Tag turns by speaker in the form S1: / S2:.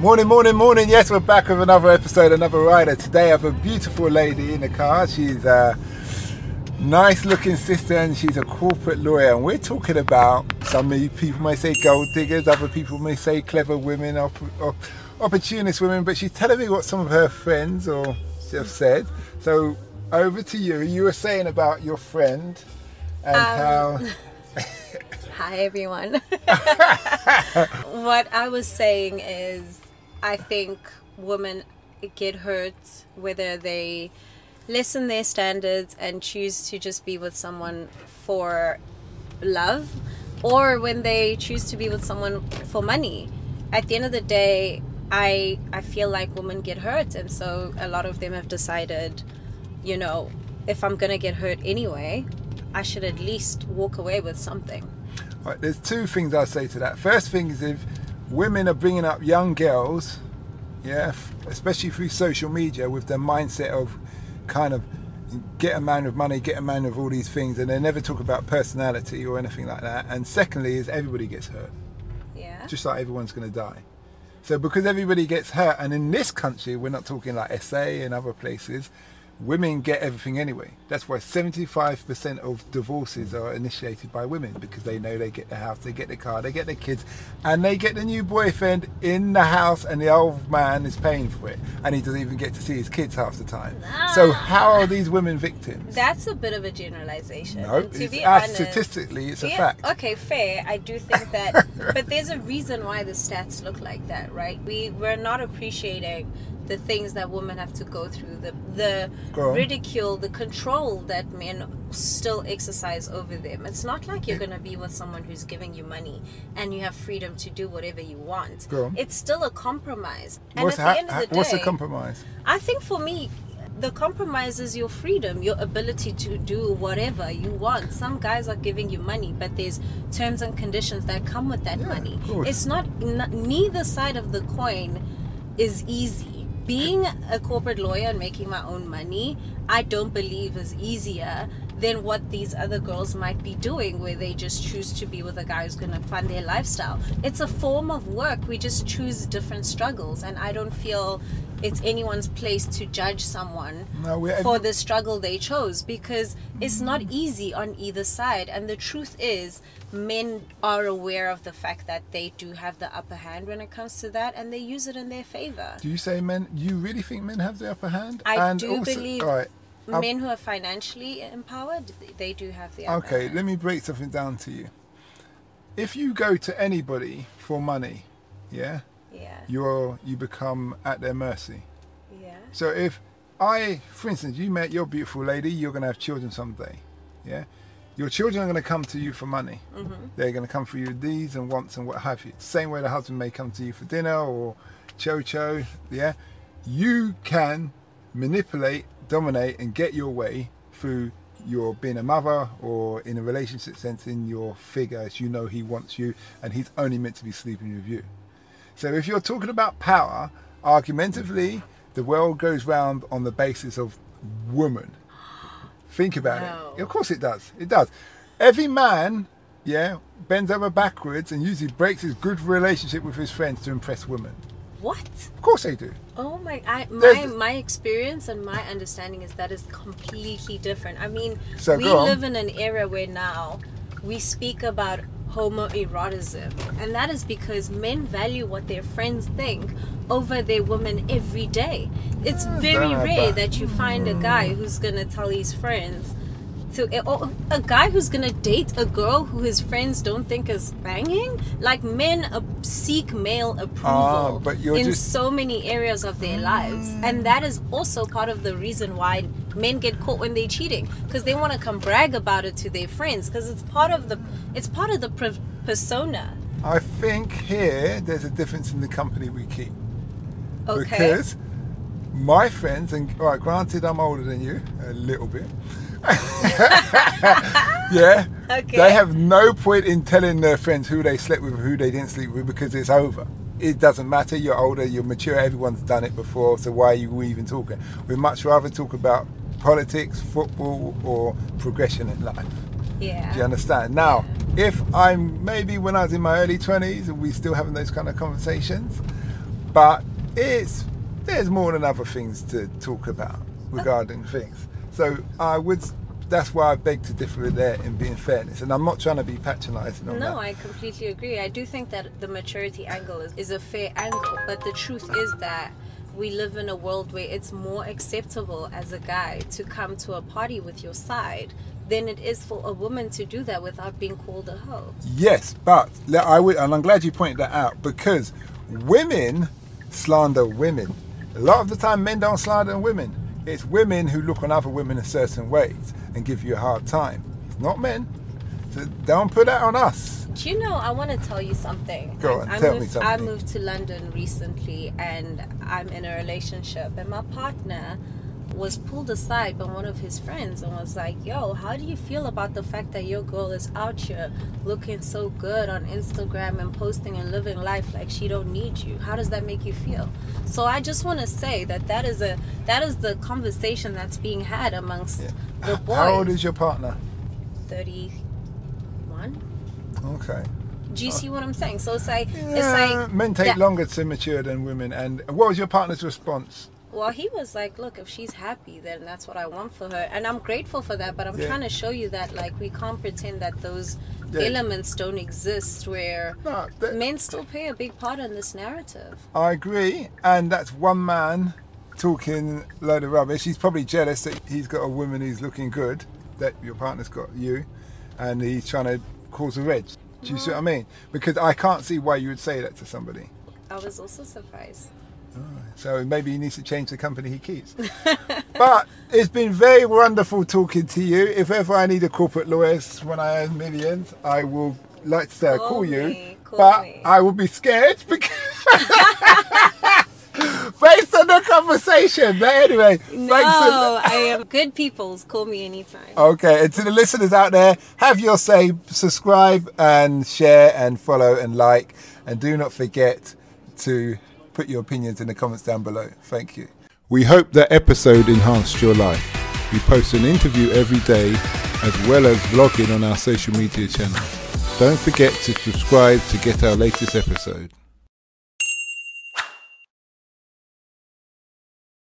S1: Morning, morning, morning. Yes, we're back with another episode, another rider. Today I have a beautiful lady in the car. She's a nice looking sister and she's a corporate lawyer. And we're talking about some people may say gold diggers, other people may say clever women, or, or opportunist women, but she's telling me what some of her friends or have said. So over to you. You were saying about your friend and um, how.
S2: Hi everyone. what I was saying is, I think women get hurt whether they lessen their standards and choose to just be with someone for love or when they choose to be with someone for money. At the end of the day, I I feel like women get hurt and so a lot of them have decided, you know, if I'm going to get hurt anyway, I should at least walk away with something.
S1: Right, there's two things I'll say to that. First thing is if women are bringing up young girls, yeah, especially through social media with the mindset of kind of get a man of money, get a man of all these things, and they never talk about personality or anything like that. And secondly, is everybody gets hurt.
S2: Yeah.
S1: Just like everyone's going to die. So because everybody gets hurt, and in this country, we're not talking like SA and other places, women get everything anyway. That's why 75% of divorces are initiated by women because they know they get the house, they get the car, they get the kids, and they get the new boyfriend in the house, and the old man is paying for it, and he doesn't even get to see his kids half the time. Ah, so how are these women victims?
S2: That's a bit of a generalization.
S1: No, to be uh, honest, statistically, it's yeah, a fact.
S2: Okay, fair. I do think that, but there's a reason why the stats look like that, right? We we're not appreciating the things that women have to go through, the the ridicule, the control that men still exercise over them. It's not like you're going to be with someone who's giving you money and you have freedom to do whatever you want. Girl. It's still a compromise. And
S1: what's, at the end of the day, what's the compromise?
S2: I think for me, the compromise is your freedom, your ability to do whatever you want. Some guys are giving you money, but there's terms and conditions that come with that
S1: yeah,
S2: money. It's not n- neither side of the coin is easy being a corporate lawyer and making my own money, I don't believe is easier than what these other girls might be doing, where they just choose to be with a guy who's going to fund their lifestyle. It's a form of work. We just choose different struggles, and I don't feel it's anyone's place to judge someone no, for the struggle they chose because it's not mm-hmm. easy on either side. And the truth is, men are aware of the fact that they do have the upper hand when it comes to that and they use it in their favor.
S1: Do you say men, you really think men have the upper hand?
S2: I and do also, believe right, men who are financially empowered, they do have the upper
S1: Okay,
S2: hand.
S1: let me break something down to you. If you go to anybody for money, yeah?
S2: Yeah.
S1: You're, you become at their mercy.
S2: Yeah.
S1: So if I, for instance, you met your beautiful lady, you're going to have children someday, yeah? Your children are going to come to you for money. Mm-hmm. They're going to come for your needs and wants and what have you. Same way the husband may come to you for dinner or cho cho. Yeah, you can manipulate, dominate, and get your way through your being a mother or in a relationship sense in your figure as you know he wants you and he's only meant to be sleeping with you. So if you're talking about power, argumentatively, the world goes round on the basis of woman. Think about no. it. Of course it does. It does. Every man, yeah, bends over backwards and usually breaks his good relationship with his friends to impress women.
S2: What?
S1: Of course they do.
S2: Oh my! I, my my experience and my understanding is that is completely different. I mean, so we live in an era where now we speak about homoeroticism, and that is because men value what their friends think over their women every day. It's very rare that you find a guy who's gonna tell his friends to eh, a guy who's gonna date a girl who his friends don't think is banging. Like men seek male approval
S1: uh,
S2: in
S1: just...
S2: so many areas of their lives, and that is also part of the reason why men get caught when they're cheating because they want to come brag about it to their friends because it's part of the it's part of the persona.
S1: I think here there's a difference in the company we keep.
S2: Okay.
S1: Because my friends, and all right, granted, I'm older than you a little bit. yeah.
S2: Okay.
S1: They have no point in telling their friends who they slept with, or who they didn't sleep with, because it's over. It doesn't matter. You're older, you're mature. Everyone's done it before, so why are you even talking? We'd much rather talk about politics, football, or progression in life.
S2: Yeah.
S1: Do you understand? Now, yeah. if I'm maybe when I was in my early 20s and we still having those kind of conversations, but it's there's more than other things to talk about regarding things. So I would. That's why I beg to differ there in being fairness, and I'm not trying to be patronising on that.
S2: No, I completely agree. I do think that the maturity angle is, is a fair angle, but the truth is that we live in a world where it's more acceptable as a guy to come to a party with your side than it is for a woman to do that without being called a hoe.
S1: Yes, but I would, and I'm glad you pointed that out because women slander women. A lot of the time, men don't slander women. It's women who look on other women in certain ways and give you a hard time. It's not men. Don't put that on us.
S2: Do you know, I want to tell you something.
S1: Go
S2: I,
S1: on,
S2: I
S1: tell me
S2: moved, I moved to London recently and I'm in a relationship, and my partner was pulled aside by one of his friends and was like, Yo, how do you feel about the fact that your girl is out here looking so good on Instagram and posting and living life like she don't need you? How does that make you feel? So I just want to say that that is a that is the conversation that's being had amongst the boys.
S1: How old is your partner?
S2: 31?
S1: Okay.
S2: Do you see what I'm saying? So it's like it's like
S1: men take
S2: that-
S1: longer to mature than women. And what was your partner's response?
S2: Well, he was like, "Look, if she's happy, then that's what I want for her," and I'm grateful for that. But I'm
S1: Yeah.
S2: trying to show you that like we can't pretend that those
S1: Yeah.
S2: elements don't exist, where
S1: No, that-
S2: men still play a big part in this narrative.
S1: I agree, and that's one man talking load of rubbish. He's probably jealous that he's got a woman who's looking good, that your partner's got you, and he's trying to cause a wedge. Do you see what I mean? Because I can't see why you would say that to somebody.
S2: I was also surprised.
S1: Oh, so maybe he needs to change the company he keeps. but it's been very wonderful talking to you. If ever I need a corporate lawyer when I earn millions, I will like to say I
S2: Call
S1: call you.
S2: me, call
S1: but
S2: me.
S1: I will be scared because based on the conversation. But anyway,
S2: No,
S1: thanks. a-
S2: I am good. People's call me anytime.
S1: Okay, and to the listeners out there, have your say, subscribe and share and follow and like, and do not forget to put your opinions in the comments down below. Thank you. We hope that episode enhanced your life. We post an interview every day as well as vlogging on our social media channels. Don't forget to subscribe to get our latest episode.